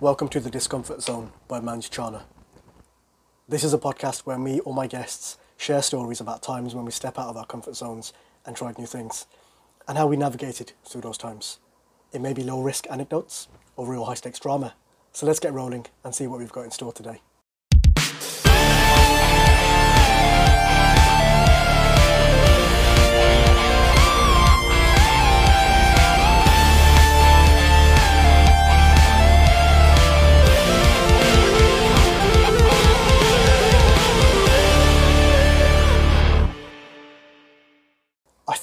Welcome to the Discomfort Zone by Manj Chana. This is a podcast where me or my guests share stories about times when we step out of our comfort zones and tried new things, and how we navigated through those times. It may be low risk anecdotes or real high stakes drama. So let's get rolling and see what we've got in store today.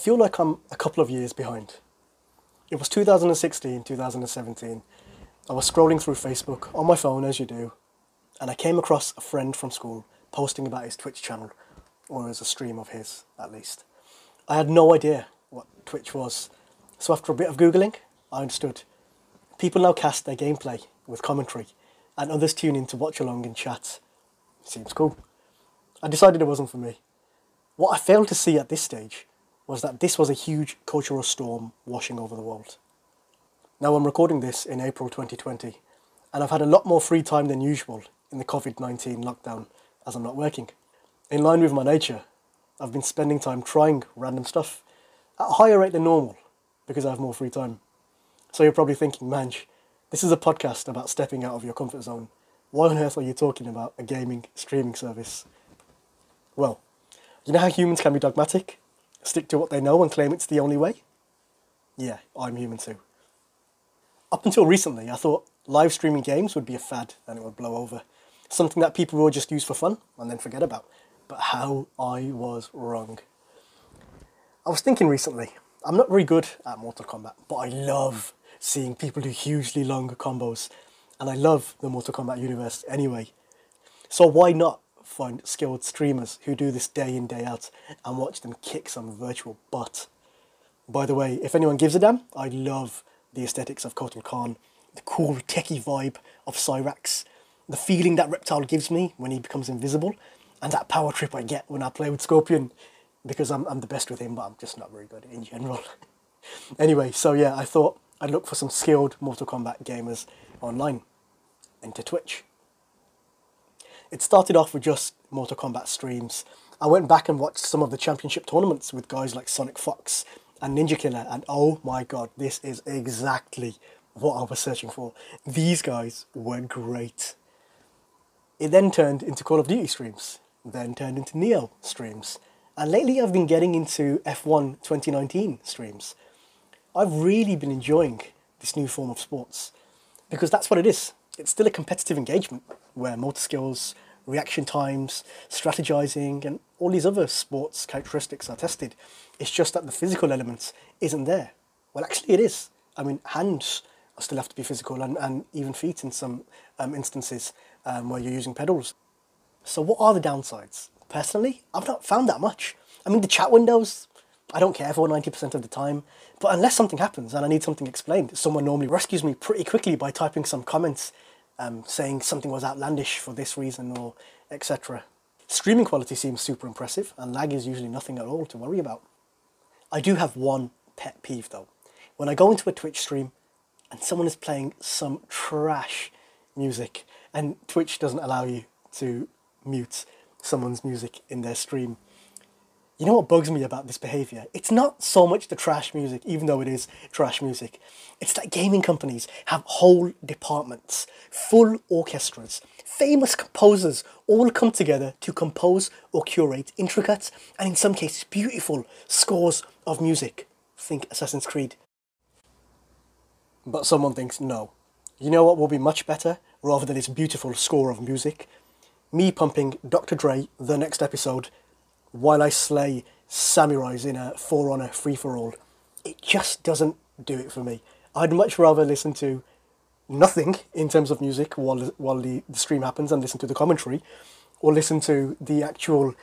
Feel like I'm a couple of years behind. It was 2016, 2017. I was scrolling through Facebook on my phone, as you do, and I came across a friend from school posting about his Twitch channel, or as a stream of his, at least. I had no idea what Twitch was, so after a bit of Googling, I understood. People now cast their gameplay with commentary, and others tune in to watch along and chat. Seems cool. I decided it wasn't for me. What I failed to see at this stage was that this was a huge cultural storm washing over the world. Now I'm recording this in April 2020, and I've had a lot more free time than usual in the COVID 19 lockdown as I'm not working. In line with my nature, I've been spending time trying random stuff at a higher rate than normal because I have more free time. So you're probably thinking, Manj, this is a podcast about stepping out of your comfort zone. Why on earth are you talking about a gaming streaming service? Well, you know how humans can be dogmatic? Stick to what they know and claim it's the only way? Yeah, I'm human too. Up until recently, I thought live streaming games would be a fad and it would blow over. Something that people would just use for fun and then forget about. But how I was wrong. I was thinking recently, I'm not very good at Mortal Kombat, but I love seeing people do hugely long combos. And I love the Mortal Kombat universe anyway. So why not find skilled streamers who do this day in, day out, and watch them kick some virtual butt. By the way, if anyone gives a damn, I love the aesthetics of Kotal Khan, the cool techie vibe of Cyrax, the feeling that Reptile gives me when he becomes invisible, and that power trip I get when I play with Scorpion, because I'm, I'm the best with him, but I'm just not very good in general. anyway, so yeah, I thought I'd look for some skilled Mortal Kombat gamers online into Twitch. It started off with just Mortal Kombat streams. I went back and watched some of the championship tournaments with guys like SonicFox and Ninjakilla, and oh my god, this is exactly what I was searching for. These guys were great. It then turned into Call of Duty streams, then turned into Neo streams, and lately I've been getting into F1 2019 streams. I've really been enjoying this new form of sports because that's what it is. It's still a competitive engagement where motor skills, reaction times, strategizing, and all these other sports characteristics are tested. It's just that the physical element isn't there. Well, actually, it is. I mean, hands still have to be physical, and, and even feet in some um, instances um, where you're using pedals. So, what are the downsides? Personally, I've not found that much. I mean, the chat windows, I don't care for 90% of the time, but unless something happens and I need something explained, someone normally rescues me pretty quickly by typing some comments um, saying something was outlandish for this reason or etc. Streaming quality seems super impressive, and lag is usually nothing at all to worry about. I do have one pet peeve though. When I go into a Twitch stream and someone is playing some trash music, and Twitch doesn't allow you to mute someone's music in their stream, you know what bugs me about this behavior? It's not so much the trash music, even though it is trash music. It's that gaming companies have whole departments, full orchestras, famous composers all come together to compose or curate intricate and, in some cases, beautiful scores of music. Think Assassin's Creed. But someone thinks, no. You know what will be much better, rather than this beautiful score of music? Me pumping Dr. Dre the next episode while I slay samurais in a For Honor free for all. It just doesn't do it for me. I'd much rather listen to nothing in terms of music while while the, the stream happens and listen to the commentary, or listen to the actual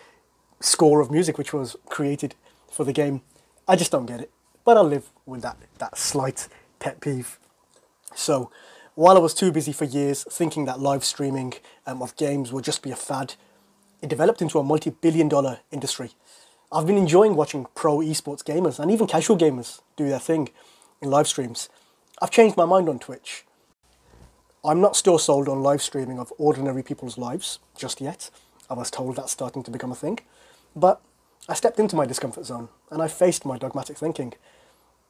score of music which was created for the game. I just don't get it. But I'll live with that that slight pet peeve. So while I was too busy for years thinking that live streaming um, of games would just be a fad, it developed into a multi billion dollar industry. I've been enjoying watching pro esports gamers and even casual gamers do their thing in live streams. I've changed my mind on Twitch. I'm not still sold on live streaming of ordinary people's lives just yet. I was told that's starting to become a thing. But I stepped into my discomfort zone and I faced my dogmatic thinking.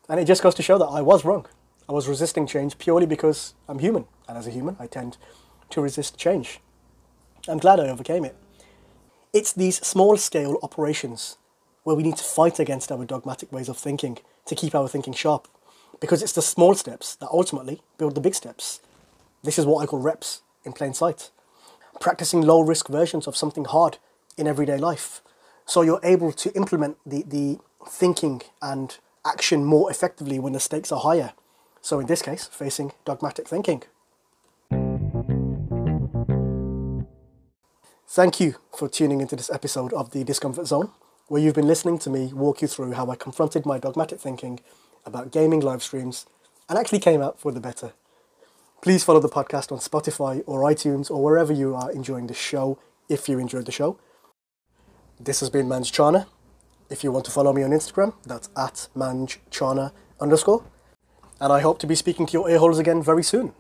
And it just goes to show that I was wrong. I was resisting change purely because I'm human. And as a human, I tend to resist change. I'm glad I overcame it. It's these small scale operations where we need to fight against our dogmatic ways of thinking to keep our thinking sharp. Because it's the small steps that ultimately build the big steps. This is what I call reps in plain sight. Practicing low risk versions of something hard in everyday life. So you're able to implement the, the thinking and action more effectively when the stakes are higher. So in this case, facing dogmatic thinking. Thank you for tuning into this episode of The Discomfort Zone, where you've been listening to me walk you through how I confronted my dogmatic thinking about gaming live streams and actually came out for the better. Please follow the podcast on Spotify or iTunes or wherever you are enjoying the show if you enjoyed the show. This has been Manj Chana. If you want to follow me on Instagram, that's at manjchana underscore. And I hope to be speaking to your ear holes again very soon.